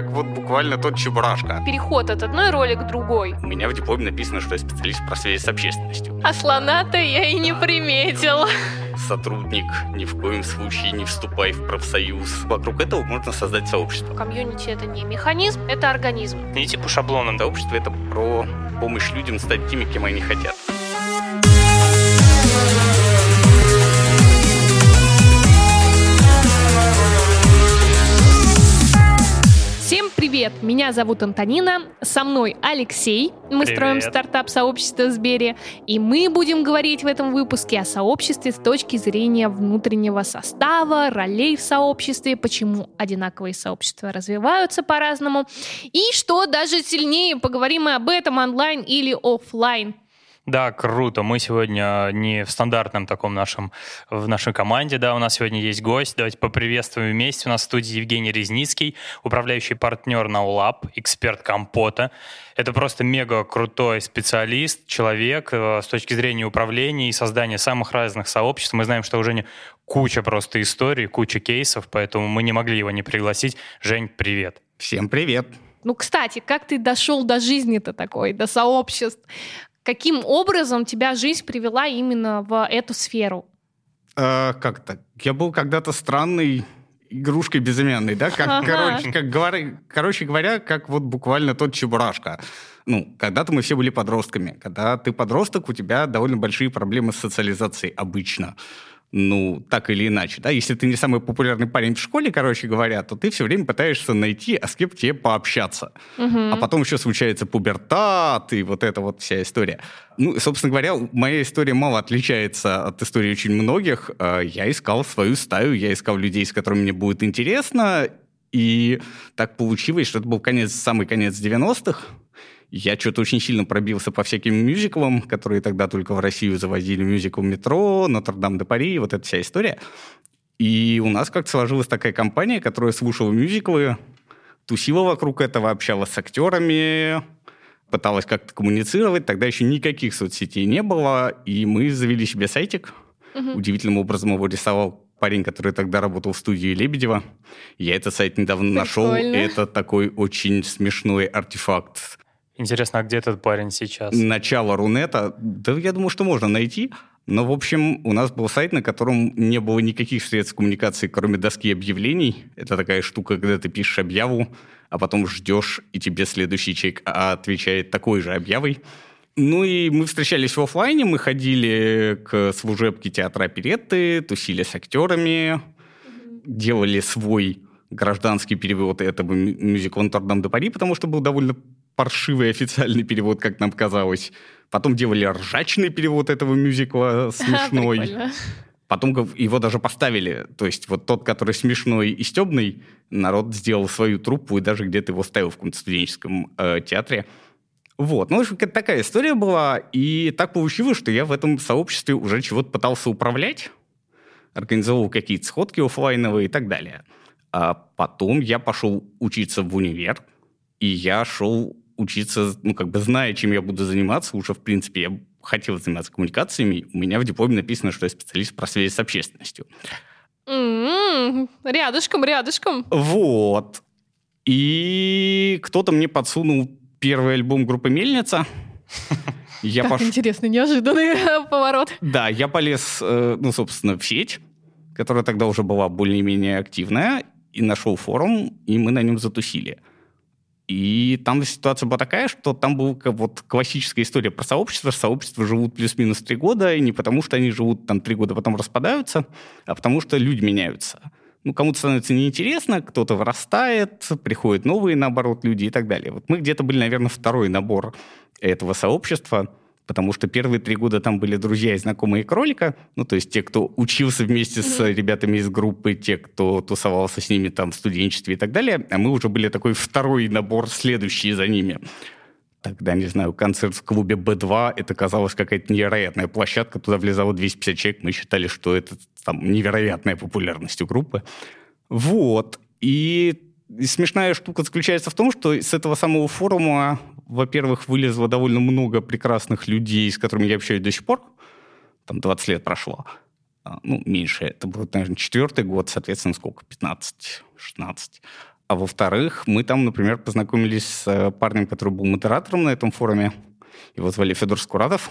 как вот буквально тот Чебурашка. Переход от одной роли к другой. У меня в дипломе написано, что я специалист по связи с общественностью. А слона-то я и не приметил. Сотрудник, ни в коем случае не вступай в профсоюз. Вокруг этого можно создать сообщество. Комьюнити это не механизм, это организм. Не типа шаблоном. Сообщество это про помощь людям стать теми, кем они хотят. Привет! Меня зовут Антонина, со мной Алексей. Мы Привет. строим стартап-сообщество в Сбере, и мы будем говорить в этом выпуске о сообществе с точки зрения внутреннего состава, ролей в сообществе, почему одинаковые сообщества развиваются по-разному, и что даже сильнее, поговорим мы об этом онлайн или офлайн. Да, круто. Мы сегодня не в стандартном таком нашем, в нашей команде, да, у нас сегодня есть гость. Давайте поприветствуем вместе. У нас в студии Евгений Резницкий, управляющий партнер NowLab, эксперт Компота. Это просто мега крутой специалист, человек э, с точки зрения управления и создания самых разных сообществ. Мы знаем, что у Жени куча просто историй, куча кейсов, поэтому мы не могли его не пригласить. Жень, привет. Всем привет! Ну, кстати, как ты дошел до жизни-то такой, до сообществ? Каким образом тебя жизнь привела именно в эту сферу? Э, как так? Я был когда-то странной игрушкой безымянной, да? Как, Ага. короче, как говоря, короче говоря, как вот буквально тот Чебурашка. Ну, когда-то мы все были подростками. Когда ты подросток, у тебя довольно большие проблемы с социализацией обычно. Ну, так или иначе, да, если ты не самый популярный парень в школе, короче говоря, то ты все время пытаешься найти, а с кем тебе пообщаться. Мгм. А потом еще случается пубертат и вот эта вот вся история. Ну, собственно говоря, моя история мало отличается от истории очень многих. Э, Я искал свою стаю, я искал людей, с которыми мне будет интересно, и так получилось, что это был конец, самый конец 90-х. Я что-то очень сильно пробился по всяким мюзиклам, которые тогда только в Россию завозили. Мюзикл «Метро», «Нотр-Дам-де-Пари», вот эта вся история. И у нас как-то сложилась такая компания, которая слушала мюзиклы, тусила вокруг этого, общалась с актерами, пыталась как-то коммуницировать. Тогда еще никаких соцсетей не было, и мы завели себе сайтик. Мгм. Удивительным образом его рисовал парень, который тогда работал в студии Лебедева. Я этот сайт недавно нашел. Прикольно. Это такой очень смешной артефакт Интересно, а где этот парень сейчас? начало Рунета. Да, я думаю, что можно найти. Но, в общем, у нас был сайт, на котором не было никаких средств коммуникации, кроме доски объявлений. Это такая штука, когда ты пишешь объяву, а потом ждешь, и тебе следующий человек а, отвечает такой же объявой. Ну и мы встречались в офлайне, мы ходили к служебке театра оперетты, тусили с актерами, делали свой гражданский перевод этого мю- мюзикла «Нотр-Дам де Пари», потому что был довольно паршивый официальный перевод, как нам казалось. Потом делали ржачный перевод этого мюзикла смешной. Прикольно. Потом его даже поставили. То есть вот тот, который смешной и стебный, народ сделал свою труппу и даже где-то его ставил в каком-то студенческом э, театре. Вот. Ну, в общем, такая история была. И так получилось, что я в этом сообществе уже чего-то пытался управлять. Организовал какие-то сходки оффлайновые и так далее. А потом я пошел учиться в универ. И я шел учиться, ну, как бы зная, чем я буду заниматься. Уже, в принципе, я хотел заниматься коммуникациями. У меня в дипломе написано, что я специалист по связи с общественностью. М, Рядышком, рядышком. Вот. И кто-то мне подсунул первый альбом группы «Мельница». Я Как пош- интересный, неожиданный поворот. Да, я полез, э, ну, собственно, в сеть, которая тогда уже была более-менее активная, и нашел форум, и мы на нем затусили. И там ситуация была такая, что там была вот классическая история про сообщество. Сообщества живут плюс-минус три года, и не потому, что они живут там три года, потом распадаются, а потому что люди меняются. Ну, кому-то становится неинтересно, кто-то вырастает, приходят новые, наоборот, люди и так далее. Вот мы где-то были, наверное, второй набор этого сообщества, потому что первые три года там были друзья и знакомые кролика, ну, то есть те, кто учился вместе с ребятами из группы, те, кто тусовался с ними там в студенчестве и так далее, а мы уже были такой второй набор, следующий за ними. Тогда, не знаю, концерт в клубе Б2, это казалось какая-то невероятная площадка, туда влезало 250 человек, мы считали, что это там невероятная популярность у группы. Вот. И и смешная штука заключается в том, что с этого самого форума, во-первых, вылезло довольно много прекрасных людей, с которыми я общаюсь до сих пор. Там 20 лет прошло. А, Ну, меньше. Это был, наверное, четвертый год, соответственно, сколько? 15, 16. А во-вторых, мы там, например, познакомились с э, парнем, который был модератором на этом форуме. Его звали Федор Скуратов.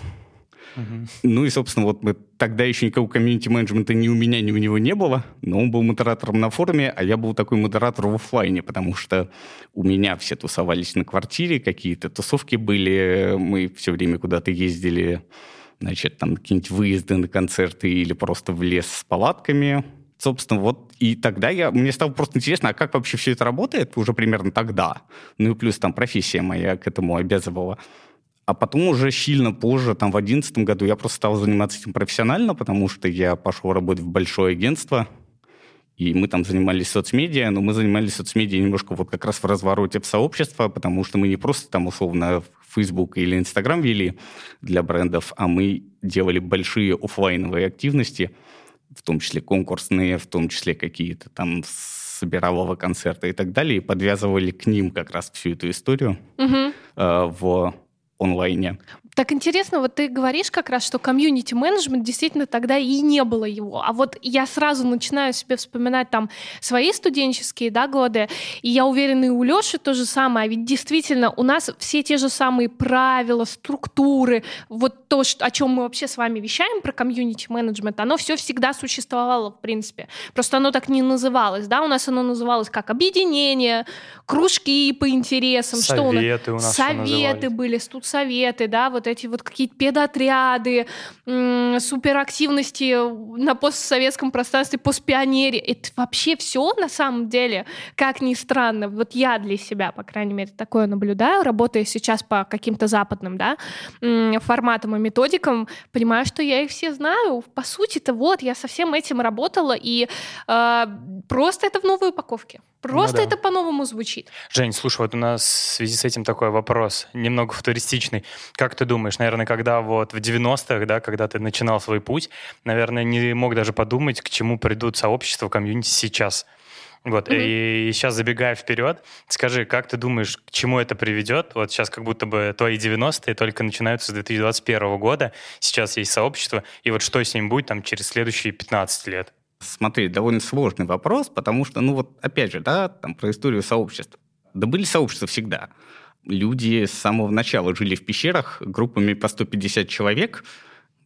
Ну и, собственно, вот мы тогда еще никакого комьюнити-менеджмента ни у меня, ни у него не было, но он был модератором на форуме, а я был такой модератор в офлайне, потому что у меня все тусовались на квартире, какие-то тусовки были, мы все время куда-то ездили, значит, там какие-нибудь выезды на концерты или просто в лес с палатками. Собственно, вот и тогда я, мне стало просто интересно, а как вообще все это работает уже примерно тогда. Ну и плюс там профессия моя к этому обязывала. А потом уже сильно позже, там в одиннадцатом году, я просто стал заниматься этим профессионально, потому что я пошел работать в большое агентство, и мы там занимались соцмедиа, но мы занимались соцмедиа немножко вот как раз в развороте сообщества, потому что мы не просто там условно Facebook или Instagram вели для брендов, а мы делали большие офлайновые активности, в том числе конкурсные, в том числе какие-то там собиралого концерта и так далее, и подвязывали к ним как раз всю эту историю угу. э, в онлайне. Так интересно, вот ты говоришь как раз, что комьюнити-менеджмент действительно тогда и не было его. А вот я сразу начинаю себе вспоминать там свои студенческие да, годы, и я уверена, и у Лёши то же самое. А ведь действительно у нас все те же самые правила, структуры, вот то, о чем мы вообще с вами вещаем про комьюнити-менеджмент, оно все всегда существовало, в принципе. Просто оно так не называлось, да, у нас оно называлось как объединение, кружки по интересам. Советы что у нас, у нас Советы были, студсоветы, да, вот вот эти вот какие-то педотряды, суперактивности на постсоветском пространстве, постпионере. Это вообще все на самом деле, как ни странно. Вот я для себя, по крайней мере, такое наблюдаю, работая сейчас по каким-то западным да, форматам и методикам, понимаю, что я их все знаю. По сути-то вот, я со всем этим работала, и э, просто это в новой упаковке. Просто ну, да. это по-новому звучит. Жень, слушай, вот у нас в связи с этим такой вопрос, немного футуристичный. Как ты думаешь, наверное, когда вот в 90-х, да, когда ты начинал свой путь, наверное, не мог даже подумать, к чему придут сообщества, комьюнити сейчас? Вот, mm-hmm. и, и сейчас забегая вперед, скажи, как ты думаешь, к чему это приведет? Вот сейчас как будто бы твои 90-е только начинаются с 2021 года, сейчас есть сообщество, и вот что с ним будет там через следующие 15 лет? Смотри, довольно сложный вопрос, потому что, ну вот, опять же, да, там про историю сообществ. Да были сообщества всегда. Люди с самого начала жили в пещерах группами по 150 человек.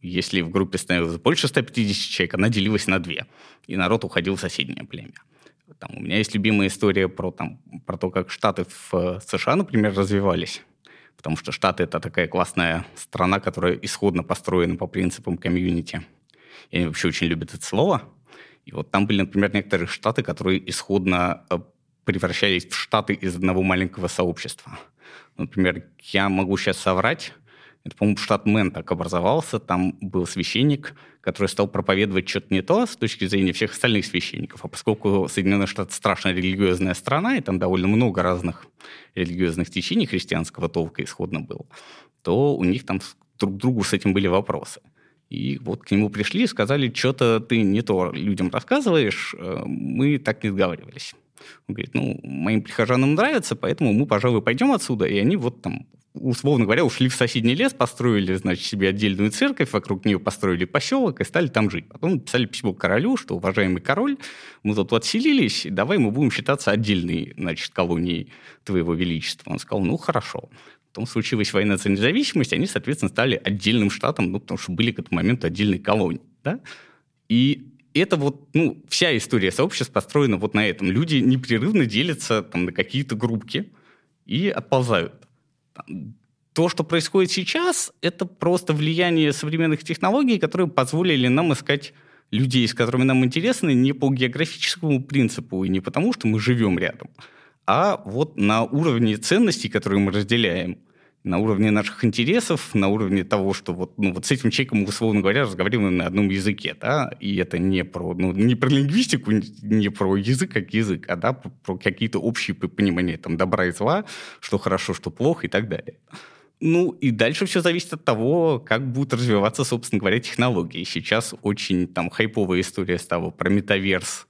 Если в группе становилось больше 150 человек, она делилась на две. И народ уходил в соседнее племя. Там, у меня есть любимая история про, там, про то, как Штаты в э, США, например, развивались. Потому что Штаты — это такая классная страна, которая исходно построена по принципам комьюнити. И они вообще очень любят это слово — и вот там были, например, некоторые штаты, которые исходно э, превращались в штаты из одного маленького сообщества. Например, я могу сейчас соврать, это, по-моему, штат Мэн так образовался, там был священник, который стал проповедовать что-то не то с точки зрения всех остальных священников. А поскольку Соединенные Штаты страшно религиозная страна, и там довольно много разных религиозных течений христианского толка исходно было, то у них там друг другу с этим были вопросы. И вот к нему пришли и сказали, что-то ты не то людям рассказываешь, э, мы так не сговаривались. Он говорит, ну, моим прихожанам нравится, поэтому мы, пожалуй, пойдем отсюда. И они вот там, условно говоря, ушли в соседний лес, построили, значит, себе отдельную церковь, вокруг нее построили поселок и стали там жить. Потом написали письмо королю, что, уважаемый король, мы тут отселились, давай мы будем считаться отдельной, значит, колонией твоего величества. Он сказал, ну, хорошо. Потом случилась война за независимость, они, соответственно, стали отдельным штатом, ну, потому что были к этому моменту отдельной колонией. Да? И это вот, ну, вся история сообщества построена вот на этом. Люди непрерывно делятся там, на какие-то группки и отползают. То, что происходит сейчас, это просто влияние современных технологий, которые позволили нам искать людей, с которыми нам интересны, не по географическому принципу и не потому, что мы живем рядом, а вот на уровне ценностей, которые мы разделяем, на уровне наших интересов, на уровне того, что вот, ну, вот с этим человеком, условно говоря, разговариваем на одном языке, да, и это не про, ну, не про лингвистику, не про язык как язык, а да, про какие-то общие понимания там добра и зла, что хорошо, что плохо и так далее. Ну, и дальше все зависит от того, как будут развиваться, собственно говоря, технологии. Сейчас очень там хайповая история стала про метаверс,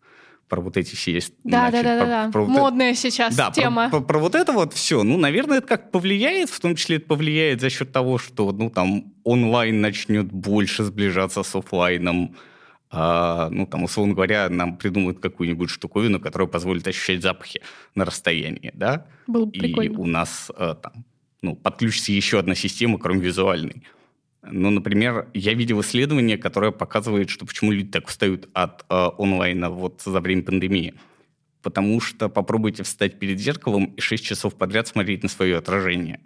про вот эти все есть. Да, значит, да, да, про, да. Про Модная вот сейчас да, тема. Про, про, про вот это вот все. Ну, наверное, это как повлияет, в том числе это повлияет за счет того, что, ну, там, онлайн начнет больше сближаться с офлайном, а, ну, там, условно говоря, нам придумают какую-нибудь штуковину, которая позволит ощущать запахи на расстоянии, да? Было бы И прикольно. у нас а, там, ну, подключится еще одна система, кроме визуальной. Ну, например, я видел исследование, которое показывает, что почему люди так устают от э, онлайна вот за время пандемии. Потому что попробуйте встать перед зеркалом и 6 часов подряд смотреть на свое отражение.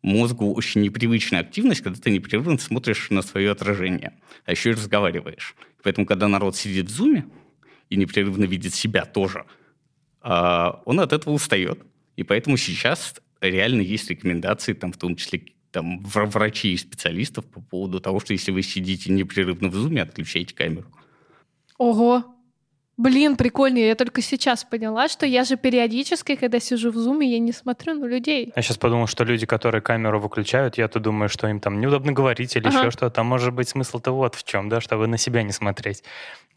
Мозгу очень непривычная активность, когда ты непрерывно смотришь на свое отражение, а еще и разговариваешь. Поэтому, когда народ сидит в зуме и непрерывно видит себя тоже, а, он от этого устает. И поэтому сейчас реально есть рекомендации, там, в том числе там, вра- врачей и специалистов по поводу того, что если вы сидите непрерывно в зуме, отключайте камеру. Ого. Блин, прикольно. Я только сейчас поняла, что я же периодически, когда сижу в зуме, я не смотрю на людей. Я сейчас подумал, что люди, которые камеру выключают, я-то думаю, что им там неудобно говорить или Ага. еще что-то. Там может быть смысл-то вот в чем, да, чтобы на себя не смотреть.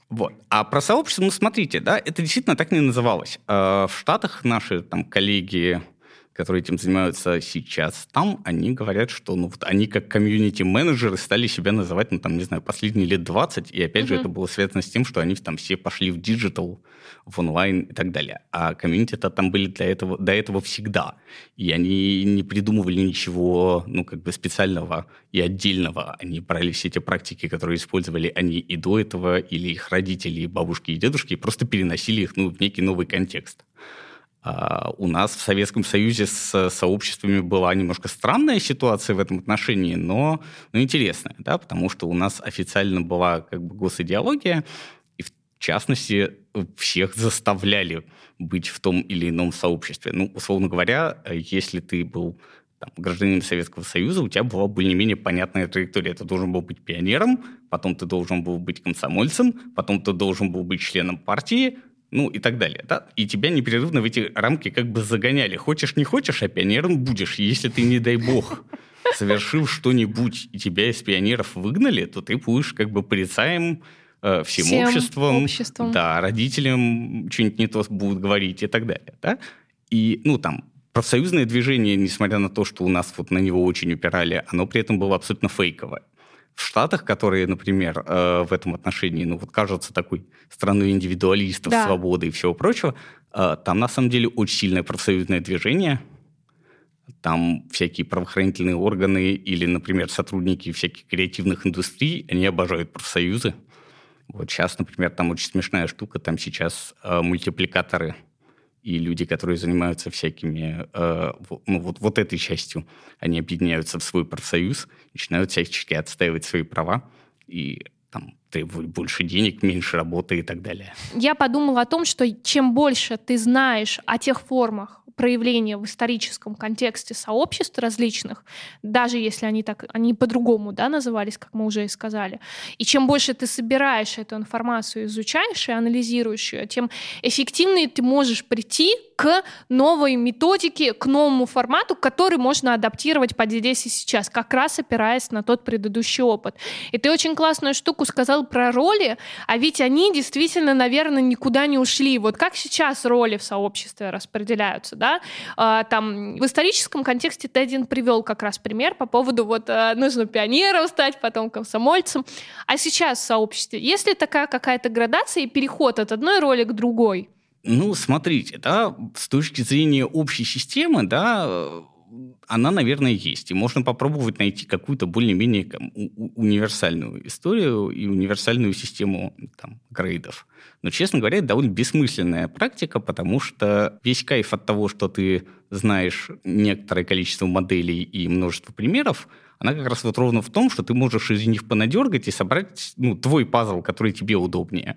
Вот. А про сообщество, ну, смотрите, да, это действительно так не называлось. Э, В Штатах наши там коллеги, которые этим занимаются сейчас, там они говорят, что ну, вот они как комьюнити-менеджеры стали себя называть, ну, там, не знаю, последние лет 20, и опять же Мгм. это было связано с тем, что они там все пошли в digital, в онлайн и так далее. А комьюнити-то там были для этого, до этого всегда. И они не придумывали ничего, ну, как бы специального и отдельного. Они брали все эти практики, которые использовали они и до этого, или их родители, и бабушки и дедушки, и просто переносили их, ну, в некий новый контекст. А у нас в Советском Союзе с сообществами была немножко странная ситуация в этом отношении, но, но интересная, да, потому что у нас официально была как бы госидеология, и в частности всех заставляли быть в том или ином сообществе. Ну, условно говоря, если ты был там, гражданином Советского Союза, у тебя была более-менее понятная траектория. Ты должен был быть пионером, потом ты должен был быть комсомольцем, потом ты должен был быть членом партии, ну и так далее. Да? И тебя непрерывно в эти рамки как бы загоняли. Хочешь, не хочешь, а пионером будешь. Если ты, не дай бог, совершил что-нибудь, и тебя из пионеров выгнали, то ты будешь как бы порицаем э, всем, Всем обществом, обществом. да, родителям что-нибудь не то будут говорить и так далее. Да? И, ну, там, профсоюзное движение, несмотря на то, что у нас вот на него очень упирали, оно при этом было абсолютно фейковое. В Штатах, которые, например, э, в этом отношении, ну вот кажутся такой страной индивидуалистов, Да. свободы и всего прочего, э, там на самом деле очень сильное профсоюзное движение. Там всякие правоохранительные органы или, например, сотрудники всяких креативных индустрий, они обожают профсоюзы. Вот сейчас, например, там очень смешная штука, там сейчас э, мультипликаторы и люди, которые занимаются всякими, э, ну вот, вот этой частью, они объединяются в свой профсоюз, начинают всячески отстаивать свои права и там требовать больше денег, меньше работы и так далее. Я подумала о том, что чем больше ты знаешь о тех формах проявления в историческом контексте сообществ различных, даже если они так, они по-другому, да, назывались, как мы уже и сказали, и чем больше ты собираешь эту информацию, изучаешь и анализируешь ее, тем эффективнее ты можешь прийти к новой методике, к новому формату, который можно адаптировать под здесь и сейчас, как раз опираясь на тот предыдущий опыт. И ты очень классную штуку сказал про роли, а ведь они действительно, наверное, никуда не ушли. Вот как сейчас роли в сообществе распределяются, да? А, там в историческом контексте ты один привел как раз пример по поводу вот а, нужно пионером стать, потом комсомольцем. А сейчас в сообществе, есть ли такая какая-то градация и переход от одной роли к другой? Ну, смотрите, да, с точки зрения общей системы, да, э, она, наверное, есть. И можно попробовать найти какую-то более-менее универсальную историю и универсальную систему там, грейдов. Но, честно говоря, это довольно бессмысленная практика, потому что весь кайф от того, что ты знаешь некоторое количество моделей и множество примеров, она как раз вот ровно в том, что ты можешь из них понадергать и собрать ну, твой пазл, который тебе удобнее.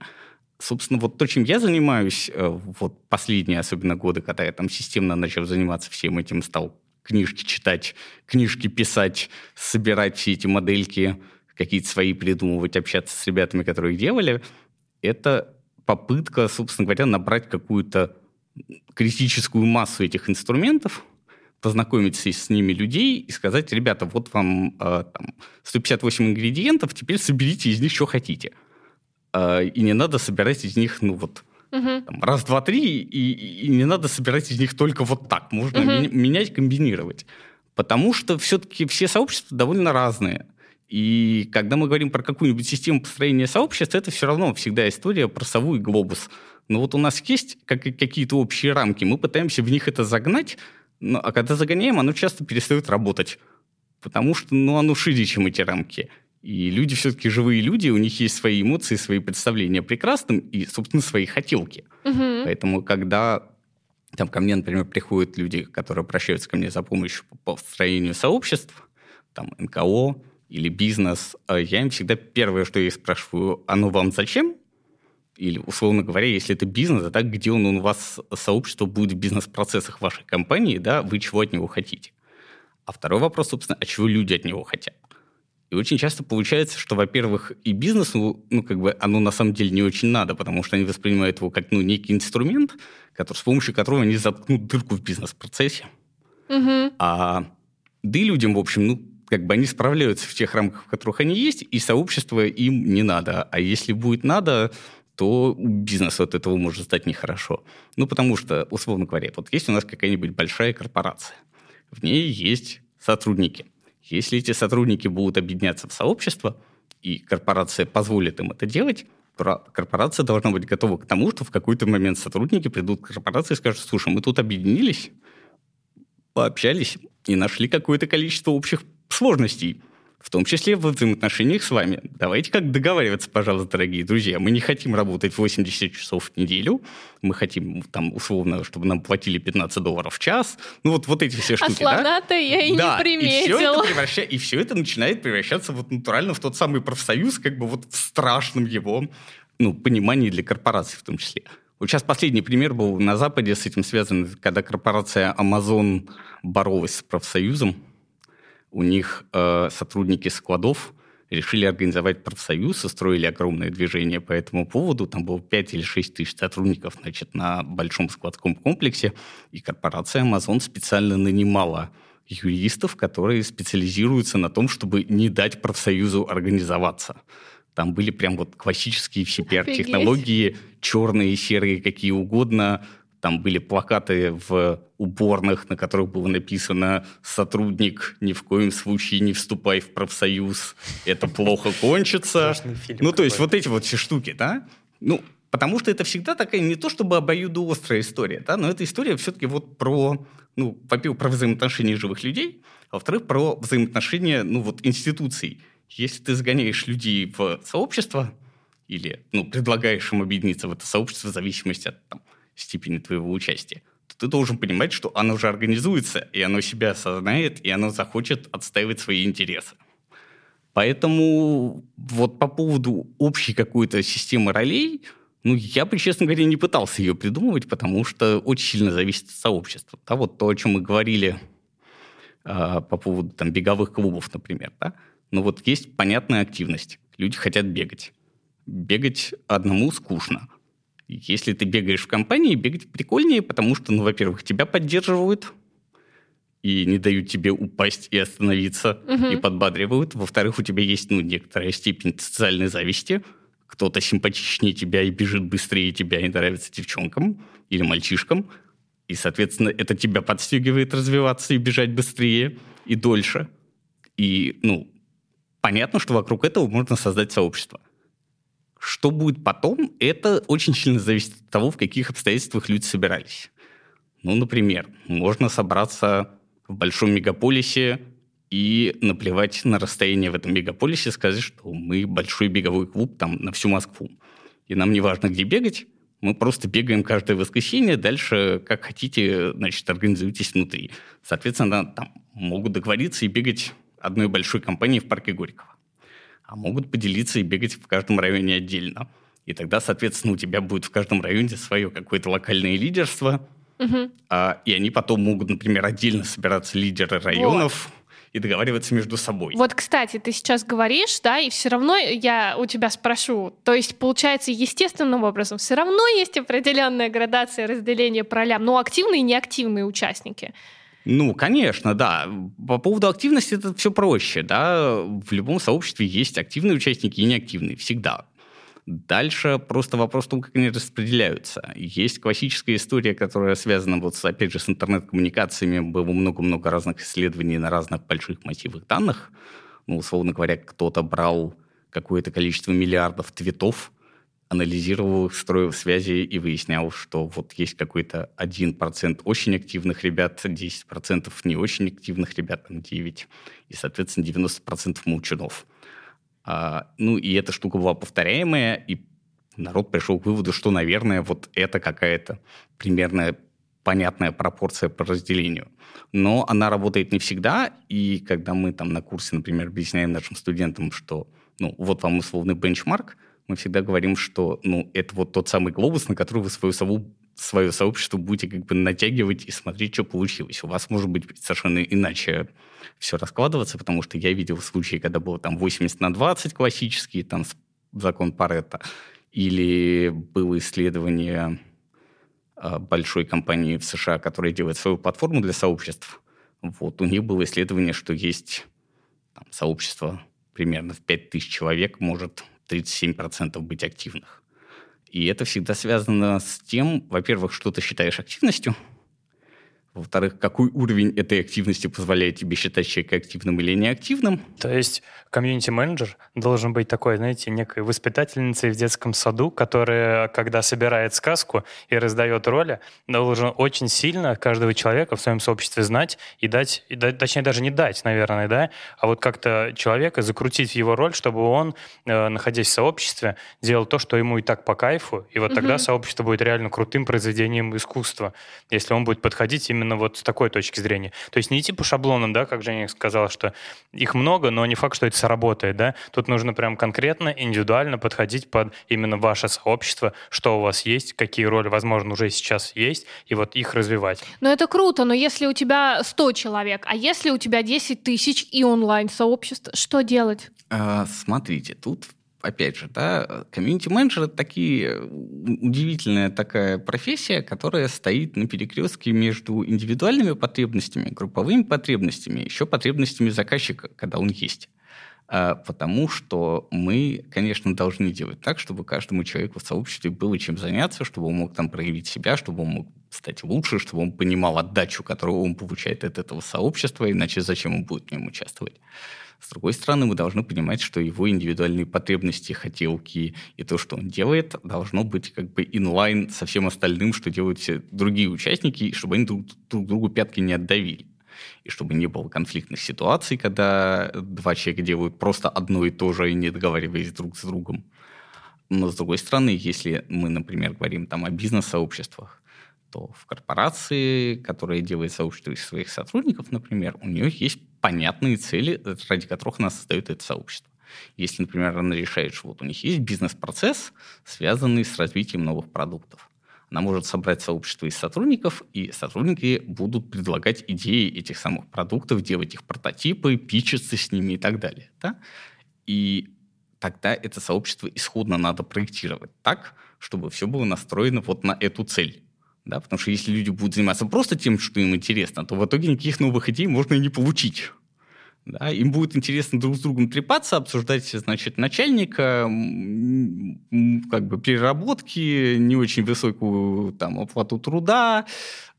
Собственно, вот то, чем я занимаюсь, э, вот последние особенно годы, когда я там системно начал заниматься всем этим, стал книжки читать, книжки писать, собирать все эти модельки, какие-то свои придумывать, общаться с ребятами, которые их делали, это попытка, собственно говоря, набрать какую-то критическую массу этих инструментов, познакомить с, с ними людей и сказать, ребята, вот вам э, там, 158 ингредиентов, теперь соберите из них, что хотите. Э, и не надо собирать из них, ну вот, там, раз, два, три, и, и не надо собирать из них только вот так. Можно меня- менять, комбинировать. Потому что все-таки все сообщества довольно разные. И когда мы говорим про какую-нибудь систему построения сообществ, это все равно всегда история про сову и глобус. Но вот у нас есть как, какие-то общие рамки, мы пытаемся в них это загнать, но, а когда загоняем, оно часто перестает работать. Потому что ну, оно шире, чем эти рамки. И люди все-таки живые люди, у них есть свои эмоции, свои представления о прекрасном и, собственно, свои хотелки. Угу. Поэтому, когда там ко мне, например, приходят люди, которые обращаются ко мне за помощью по построению сообществ, там НКО или бизнес, а я им всегда первое, что я спрашиваю, оно вам зачем? Или, условно говоря, если это бизнес, а так где он у вас сообщество будет в бизнес-процессах вашей компании, да, вы чего от него хотите? А второй вопрос, собственно, а чего люди от него хотят? И очень часто получается, что, во-первых, и бизнесу, ну, как бы, оно на самом деле не очень надо, потому что они воспринимают его как, ну, некий инструмент, который, с помощью которого они заткнут дырку в бизнес-процессе. Угу. А да и людям, в общем, ну, как бы они справляются в тех рамках, в которых они есть, и сообщество им не надо. А если будет надо, то бизнес от этого может стать нехорошо. Ну, потому что, условно говоря, вот есть у нас какая-нибудь большая корпорация, в ней есть сотрудники – если эти сотрудники будут объединяться в сообщество, и корпорация позволит им это делать, корпорация должна быть готова к тому, что в какой-то момент сотрудники придут к корпорации и скажут, слушай, мы тут объединились, пообщались и нашли какое-то количество общих сложностей в том числе в взаимоотношениях с вами. Давайте как договариваться, пожалуйста, дорогие друзья. Мы не хотим работать 80 часов в неделю, мы хотим, там, условно, чтобы нам платили 15 долларов в час. Ну, вот, вот эти все штуки, а слона-то я и да, не приметил. И все, это превраща... и все это начинает превращаться вот натурально в тот самый профсоюз, как бы вот в страшном его ну, понимании для корпораций в том числе. Вот сейчас последний пример был на Западе с этим связан, когда корпорация Amazon боролась с профсоюзом, у них э, сотрудники складов решили организовать профсоюз, устроили огромное движение по этому поводу. Там было 5 или 6 тысяч сотрудников значит, на большом складском комплексе, и корпорация Amazon специально нанимала юристов, которые специализируются на том, чтобы не дать профсоюзу организоваться. Там были прям вот классические все пиар-технологии, черные, серые, какие угодно, там были плакаты в уборных, на которых было написано «Сотрудник, ни в коем случае не вступай в профсоюз, это плохо кончится». Ну, то есть вот эти вот все штуки, да? Ну, потому что это всегда такая не то чтобы обоюдоострая история, да, но эта история все-таки вот про, ну, во-первых, про взаимоотношения живых людей, а во-вторых, про взаимоотношения, ну, вот институций. Если ты загоняешь людей в сообщество или, ну, предлагаешь им объединиться в это сообщество в зависимости от там, степени твоего участия, то ты должен понимать, что оно уже организуется, и оно себя осознает, и оно захочет отстаивать свои интересы. Поэтому вот по поводу общей какой-то системы ролей, ну, я бы, честно говоря, не пытался ее придумывать, потому что очень сильно зависит от сообщества. Да, вот то, о чем мы говорили э, по поводу там, беговых клубов, например. Да? Ну, вот есть понятная активность. Люди хотят бегать. Бегать одному скучно. Если ты бегаешь в компании, бегать прикольнее, потому что, ну, во-первых, тебя поддерживают и не дают тебе упасть и остановиться, угу. и подбадривают. Во-вторых, у тебя есть, ну, некоторая степень социальной зависти. Кто-то симпатичнее тебя и бежит быстрее тебя и нравится девчонкам или мальчишкам. И, соответственно, это тебя подстегивает развиваться и бежать быстрее и дольше. И, ну, понятно, что вокруг этого можно создать сообщество. Что будет потом, это очень сильно зависит от того, в каких обстоятельствах люди собирались. Ну, например, можно собраться в большом мегаполисе и наплевать на расстояние в этом мегаполисе, сказать, что мы большой беговой клуб там на всю Москву. И нам не важно, где бегать, мы просто бегаем каждое воскресенье, дальше, как хотите, значит, организуйтесь внутри. Соответственно, там могут договориться и бегать одной большой компанией в парке Горького а могут поделиться и бегать в каждом районе отдельно. И тогда, соответственно, у тебя будет в каждом районе свое какое-то локальное лидерство, угу. а, и они потом могут, например, отдельно собираться лидеры районов. Вот и договариваться между собой. Вот, кстати, ты сейчас говоришь, да, и все равно я у тебя спрошу, то есть, получается, естественным образом все равно есть определенная градация разделения по ролям, но активные и неактивные участники. Ну, конечно, да. По поводу активности это все проще, да. В любом сообществе есть активные участники и неактивные, всегда. Дальше просто вопрос в том, как они распределяются. Есть классическая история, которая связана, вот, опять же, с интернет-коммуникациями. Было много-много разных исследований на разных больших массивах данных. ну, условно говоря, кто-то брал какое-то количество миллиардов твитов, анализировал строил связи и выяснял, что вот есть какой-то 1% очень активных ребят, 10% не очень активных ребят, там 9%, и, соответственно, 90% молчунов. А, ну, и эта штука была повторяемая, и народ пришел к выводу, что, наверное, вот это какая-то примерная понятная пропорция по разделению. Но она работает не всегда, и когда мы там на курсе, например, объясняем нашим студентам, что ну, вот вам условный бенчмарк, мы всегда говорим, что ну, это вот тот самый глобус, на который вы свою сову свое сообщество будете как бы натягивать и смотреть, что получилось. У вас может быть совершенно иначе все раскладываться, потому что я видел случаи, когда было там 80 на 20 классический, там закон Паретта, или было исследование а, большой компании в США, которая делает свою платформу для сообществ. Вот у них было исследование, что есть там, сообщество примерно в 5000 человек может 37% быть активных. И это всегда связано с тем, во-первых, что ты считаешь активностью – во-вторых, какой уровень этой активности позволяет тебе считать человека активным или неактивным? То есть комьюнити-менеджер должен быть такой, знаете, некой воспитательницей в детском саду, которая, когда собирает сказку и раздает роли, должен очень сильно каждого человека в своем сообществе знать и дать, и дать точнее, даже не дать, наверное, да, а вот как-то человека закрутить в его роль, чтобы он, э, находясь в сообществе, делал то, что ему и так по кайфу, и вот угу. тогда сообщество будет реально крутым произведением искусства, если он будет подходить именно именно вот с такой точки зрения. То есть не идти по шаблонам, да, как Женя сказал, что их много, но не факт, что это сработает, да. Тут нужно прям конкретно, индивидуально подходить под именно ваше сообщество, что у вас есть, какие роли, возможно, уже сейчас есть, и вот их развивать. Ну это круто, но если у тебя 100 человек, а если у тебя 10 тысяч и онлайн-сообщество, что делать? А, смотрите, тут опять же, да, комьюнити-менеджер – это такие, удивительная такая профессия, которая стоит на перекрестке между индивидуальными потребностями, групповыми потребностями, еще потребностями заказчика, когда он есть. А, потому что мы, конечно, должны делать так, чтобы каждому человеку в сообществе было чем заняться, чтобы он мог там проявить себя, чтобы он мог стать лучше, чтобы он понимал отдачу, которую он получает от этого сообщества, иначе зачем он будет в нем участвовать. С другой стороны, мы должны понимать, что его индивидуальные потребности, хотелки и то, что он делает, должно быть как бы инлайн со всем остальным, что делают все другие участники, чтобы они друг, друг другу пятки не отдавили. И чтобы не было конфликтных ситуаций, когда два человека делают просто одно и то же, и не договариваясь друг с другом. Но, с другой стороны, если мы, например, говорим там о бизнес-сообществах, то в корпорации, которая делает сообщество из своих сотрудников, например, у нее есть понятные цели, ради которых она создает это сообщество. Если, например, она решает, что вот у них есть бизнес-процесс, связанный с развитием новых продуктов. Она может собрать сообщество из сотрудников, и сотрудники будут предлагать идеи этих самых продуктов, делать их прототипы, пичиться с ними и так далее. Да? И тогда это сообщество исходно надо проектировать так, чтобы все было настроено вот на эту цель. Да, потому что если люди будут заниматься просто тем, что им интересно, то в итоге никаких новых идей можно и не получить. Да, им будет интересно друг с другом трепаться, обсуждать, значит, начальника, как бы переработки, не очень высокую там оплату труда,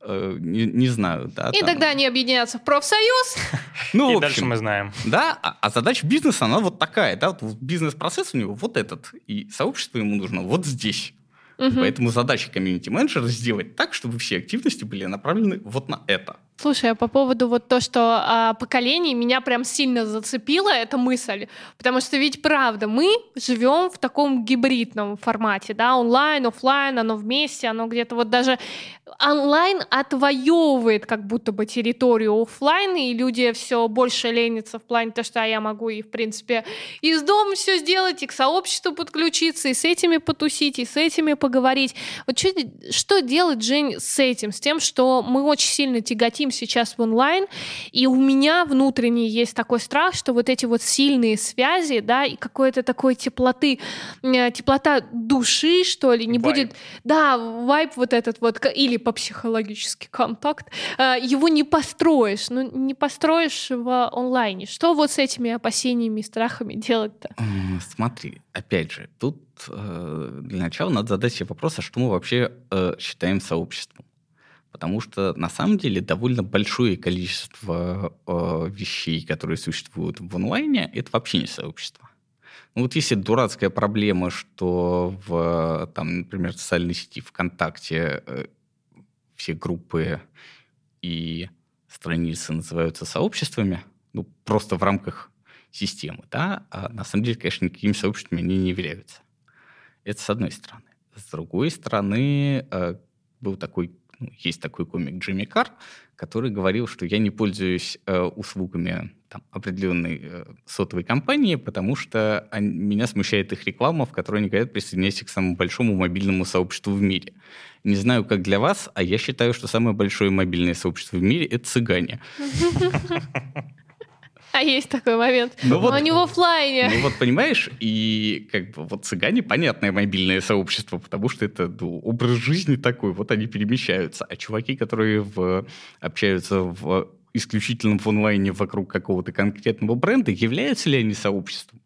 э, не, не знаю. Да, и там. тогда они объединяются в профсоюз. Ну, и общем, дальше мы знаем. Да, а, а задача бизнеса, она вот такая, да, вот бизнес-процесс у него вот этот, и сообщество ему нужно вот здесь. Угу. Поэтому задача комьюнити-менеджера сделать так, чтобы все активности были направлены вот на это. Слушай, а по поводу вот то, что а, поколений, меня прям сильно зацепила эта мысль, потому что ведь правда, мы живем в таком гибридном формате, да, онлайн, офлайн, оно вместе, оно где-то вот даже онлайн отвоевывает как будто бы территорию офлайн, и люди все больше ленятся в плане того, что а я могу и, в принципе, из дома все сделать, и к сообществу подключиться, и с этими потусить, и с этими поговорить. Вот что, что делать, Жень, с этим, с тем, что мы очень сильно тяготим хотим сейчас в онлайн, и у меня внутренне есть такой страх, что вот эти вот сильные связи, да, и какой-то такой теплоты, э, теплота души, что ли, не vibe. будет, да, вайп вот этот вот, или по психологический контакт, э, его не построишь, ну, не построишь в онлайне. Что вот с этими опасениями и страхами делать-то? Смотри, опять же, тут э, для начала надо задать себе вопрос, а что мы вообще считаем сообществом? Потому что на самом деле довольно большое количество э, вещей, которые существуют в онлайне, это вообще не сообщество. Ну вот если дурацкая проблема, что в, там, например, социальной сети ВКонтакте э, все группы и страницы называются сообществами, ну, просто в рамках системы, да, а на самом деле, конечно, никакими сообществами они не являются. Это с одной стороны. С другой стороны, э, был такой, ну, есть такой комик Джимми Кар, который говорил, что я не пользуюсь э, услугами там, определенной э, сотовой компании, потому что они, меня смущает их реклама, в которой они говорят, присоединяйся к самому большому мобильному сообществу в мире. Не знаю, как для вас, а я считаю, что самое большое мобильное сообщество в мире — это цыгане. А есть такой момент. Ну, Но вот, они в офлайне. Ну вот понимаешь, и как бы вот цыгане понятное мобильное сообщество, потому что это ну, образ жизни такой, вот они перемещаются. А чуваки, которые в, общаются в исключительно в онлайне вокруг какого-то конкретного бренда, являются ли они сообществом?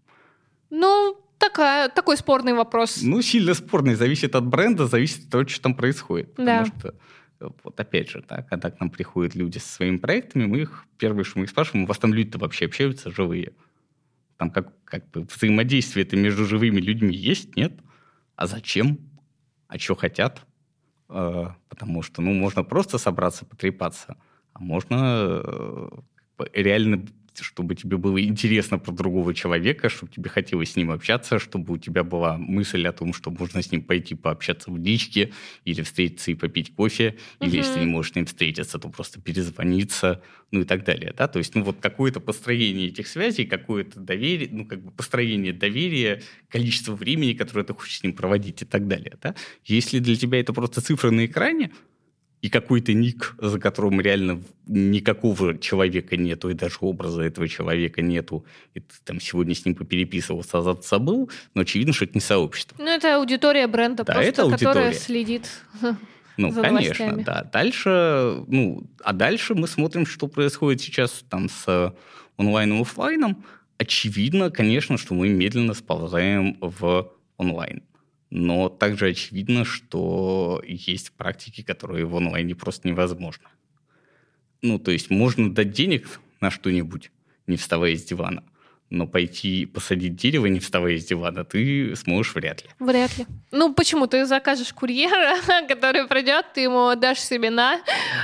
Ну, такая, такой спорный вопрос. Ну, сильно спорный. Зависит от бренда, зависит от того, что там происходит. Да. Потому что вот опять же, да, когда к нам приходят люди со своими проектами, мы их, первое, что мы их спрашиваем, у вас там люди-то вообще общаются живые? Там как, как бы взаимодействие это между живыми людьми есть, нет? А зачем? А что хотят? Э, потому что, ну, можно просто собраться, потрепаться, а можно э, реально чтобы тебе было интересно про другого человека, чтобы тебе хотелось с ним общаться, чтобы у тебя была мысль о том, что можно с ним пойти пообщаться в личке или встретиться и попить кофе, угу. или если не можешь с ним встретиться, то просто перезвониться, ну и так далее, да, то есть, ну вот какое-то построение этих связей, какое-то доверие, ну как бы построение доверия, количество времени, которое ты хочешь с ним проводить и так далее, да. Если для тебя это просто цифры на экране, и какой-то ник, за которым реально никакого человека нету, и даже образа этого человека нету, и ты там сегодня с ним попереписывался, а завтра забыл, но очевидно, что это не сообщество. Ну, это аудитория бренда, да, просто, это аудитория. которая следит ну, за конечно, новостями. да. Дальше, ну, а дальше мы смотрим, что происходит сейчас там с онлайном и офлайном. Очевидно, конечно, что мы медленно сползаем в онлайн. Но также очевидно, что есть практики, которые в онлайне просто невозможно. Ну, то есть можно дать денег на что-нибудь, не вставая с дивана, но пойти посадить дерево, не вставая с дивана, ты сможешь вряд ли. Вряд ли. Ну, почему? Ты закажешь курьера, который придет, ты ему дашь семена,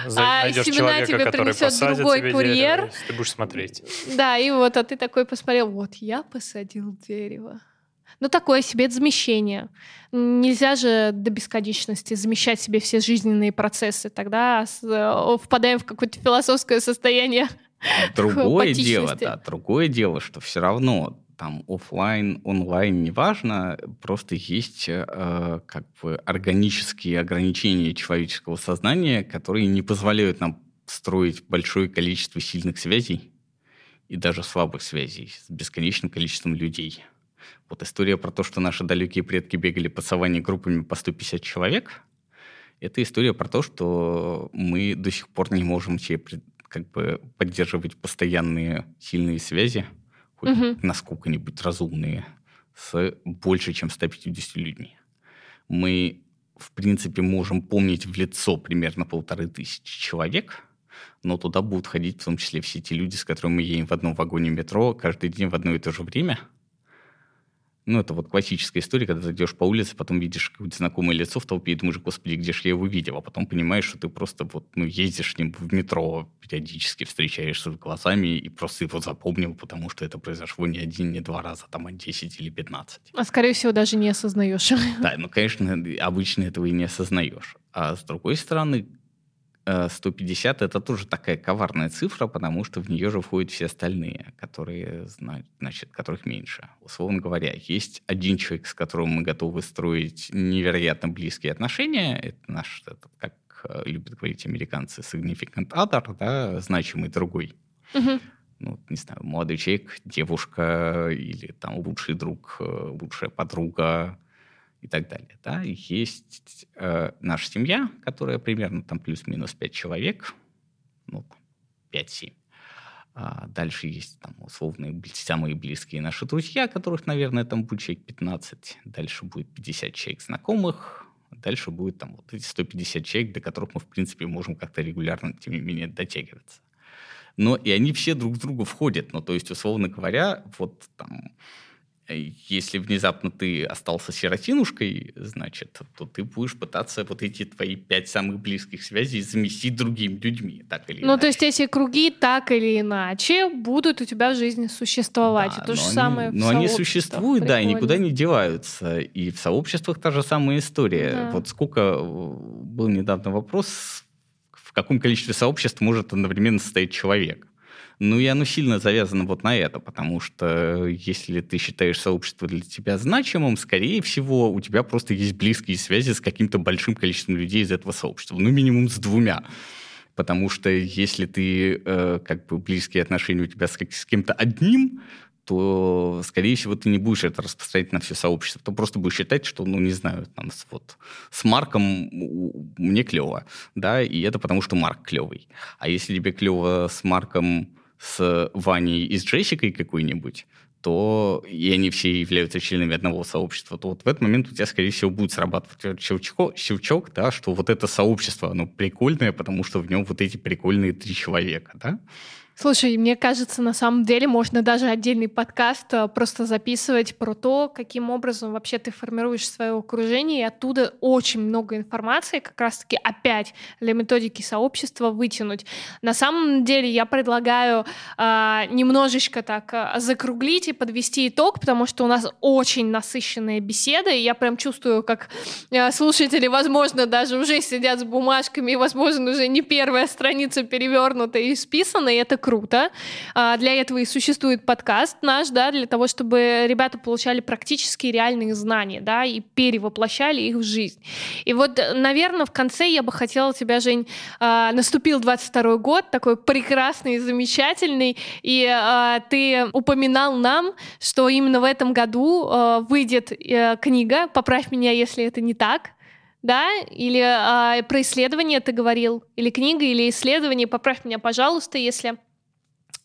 За, а семена тебе принесет другой курьер. Дерево, ты будешь смотреть. Да, и вот, а ты такой посмотрел, вот я посадил дерево. Ну, такое себе это замещение. Нельзя же до бесконечности замещать себе все жизненные процессы. Тогда э, впадаем в какое-то философское состояние. Другое дело, да, другое дело, что все равно там офлайн, онлайн, неважно, просто есть э, как бы органические ограничения человеческого сознания, которые не позволяют нам строить большое количество сильных связей и даже слабых связей с бесконечным количеством людей. Вот история про то, что наши далекие предки бегали по саванне группами по 150 человек, это история про то, что мы до сих пор не можем себе как бы поддерживать постоянные сильные связи, хоть угу. насколько-нибудь разумные, с больше, чем 150 людьми. Мы, в принципе, можем помнить в лицо примерно полторы тысячи человек, но туда будут ходить в том числе все те люди, с которыми мы едем в одном вагоне метро каждый день в одно и то же время – ну, это вот классическая история, когда ты идешь по улице, потом видишь какое-то знакомое лицо в толпе и думаешь, господи, где же я его видел? А потом понимаешь, что ты просто вот, ну, ездишь с ним в метро, периодически встречаешься с глазами и просто его запомнил, потому что это произошло не один, не два раза, там, а 10 или 15. А, скорее всего, даже не осознаешь. Да, ну, конечно, обычно этого и не осознаешь. А с другой стороны, 150 э, это тоже такая коварная цифра, потому что в нее же входят все остальные, которые, значит, которых меньше. Условно говоря, есть один человек, с которым мы готовы строить невероятно близкие отношения. Это наш, это, как э, любят говорить американцы, significant other, да, значимый другой. Угу. Ну, не знаю, молодой человек, девушка или там лучший друг, э, лучшая подруга, и так далее. Да? Есть э, наша семья, которая примерно там плюс-минус 5 человек, ну, 5-7. А дальше есть там условные самые близкие наши друзья, которых, наверное, там будет человек 15. Дальше будет 50 человек знакомых. Дальше будет там вот эти 150 человек, до которых мы, в принципе, можем как-то регулярно, тем не менее, дотягиваться. Но и они все друг в друга входят. Ну, то есть, условно говоря, вот там если внезапно ты остался сиротинушкой, значит, то ты будешь пытаться вот эти твои пять самых близких связей заместить другими людьми, так или ну, иначе. Ну, то есть эти круги так или иначе будут у тебя в жизни существовать. Да, то же они, самое Но они существуют, да, и никуда не деваются. И в сообществах та же самая история. Да. Вот сколько э, был недавно вопрос, в каком количестве сообществ может одновременно состоять человек. Ну, и оно сильно завязано вот на это, потому что если ты считаешь сообщество для тебя значимым, скорее всего, у тебя просто есть близкие связи с каким-то большим количеством людей из этого сообщества. Ну, минимум с двумя. Потому что если ты, э, как бы, близкие отношения у тебя с, с кем-то одним, то, скорее всего, ты не будешь это распространять на все сообщество. Ты просто будешь считать, что, ну, не знаю, там, с, вот, с Марком мне клево, да, и это потому, что Марк клевый. А если тебе клево с Марком с Ваней и с Джессикой какой-нибудь, то и они все являются членами одного сообщества, то вот в этот момент у тебя, скорее всего, будет срабатывать щелчок, щелчок да, что вот это сообщество, оно прикольное, потому что в нем вот эти прикольные три человека, да? Слушай, мне кажется, на самом деле можно даже отдельный подкаст э, просто записывать про то, каким образом вообще ты формируешь свое окружение, и оттуда очень много информации как раз-таки опять для методики сообщества вытянуть. На самом деле я предлагаю э, немножечко так э, закруглить и подвести итог, потому что у нас очень насыщенная беседа, и я прям чувствую, как э, слушатели, возможно, даже уже сидят с бумажками, и, возможно, уже не первая страница перевернута и списана, и это круто. А, для этого и существует подкаст наш, да, для того, чтобы ребята получали практические реальные знания, да, и перевоплощали их в жизнь. И вот, наверное, в конце я бы хотела тебя, Жень, а, наступил 22 год, такой прекрасный, замечательный, и а, ты упоминал нам, что именно в этом году выйдет э, книга, поправь меня, если это не так, да, или э, про исследование ты говорил, или книга, или исследование, поправь меня, пожалуйста, если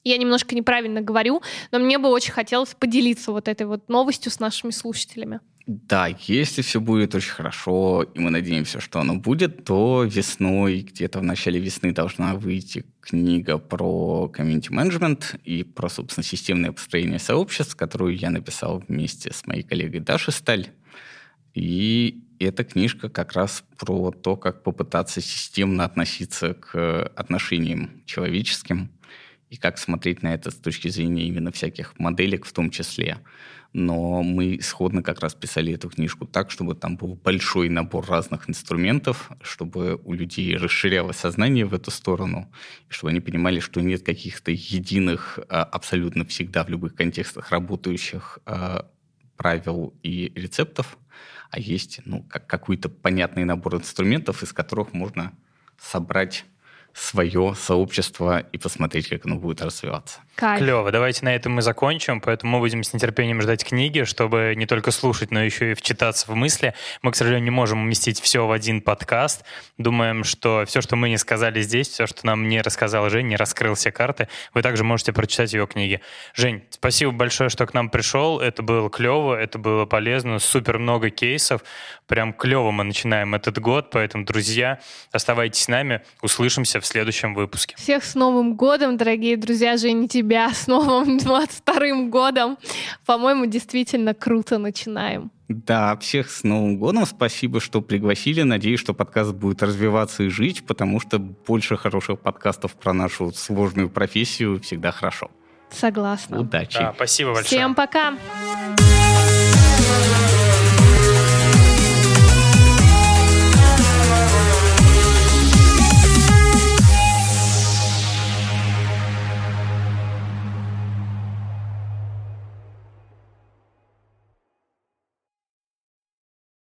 я немножко неправильно говорю, но мне бы очень хотелось поделиться вот этой вот новостью с нашими слушателями. Да, если все будет очень хорошо, и мы надеемся, что оно будет, то весной, где-то в начале весны должна выйти книга про комьюнити менеджмент и про, собственно, системное построение сообществ, которую я написал вместе с моей коллегой Дашей Сталь. И эта книжка как раз про то, как попытаться системно относиться к отношениям человеческим, и как смотреть на это с точки зрения именно всяких моделек в том числе. Но мы сходно как раз писали эту книжку так, чтобы там был большой набор разных инструментов, чтобы у людей расширялось сознание в эту сторону, и чтобы они понимали, что нет каких-то единых, а, абсолютно всегда в любых контекстах работающих а, правил и рецептов, а есть ну, как какой-то понятный набор инструментов, из которых можно собрать свое сообщество и посмотреть, как оно будет развиваться. Кайф. Клево. Давайте на этом мы закончим, поэтому мы будем с нетерпением ждать книги, чтобы не только слушать, но еще и вчитаться в мысли. Мы, к сожалению, не можем уместить все в один подкаст. Думаем, что все, что мы не сказали здесь, все, что нам не рассказал Жень, не раскрыл все карты, вы также можете прочитать ее книги. Жень, спасибо большое, что к нам пришел. Это было клево, это было полезно, супер много кейсов. Прям клево мы начинаем этот год, поэтому, друзья, оставайтесь с нами, услышимся в следующем выпуске. Всех с Новым годом, дорогие друзья, Жень, тебя с новым 22 годом. По-моему, действительно круто начинаем. Да, всех с Новым годом. Спасибо, что пригласили. Надеюсь, что подкаст будет развиваться и жить, потому что больше хороших подкастов про нашу сложную профессию всегда хорошо. Согласна. Удачи. Да, спасибо большое. Всем пока.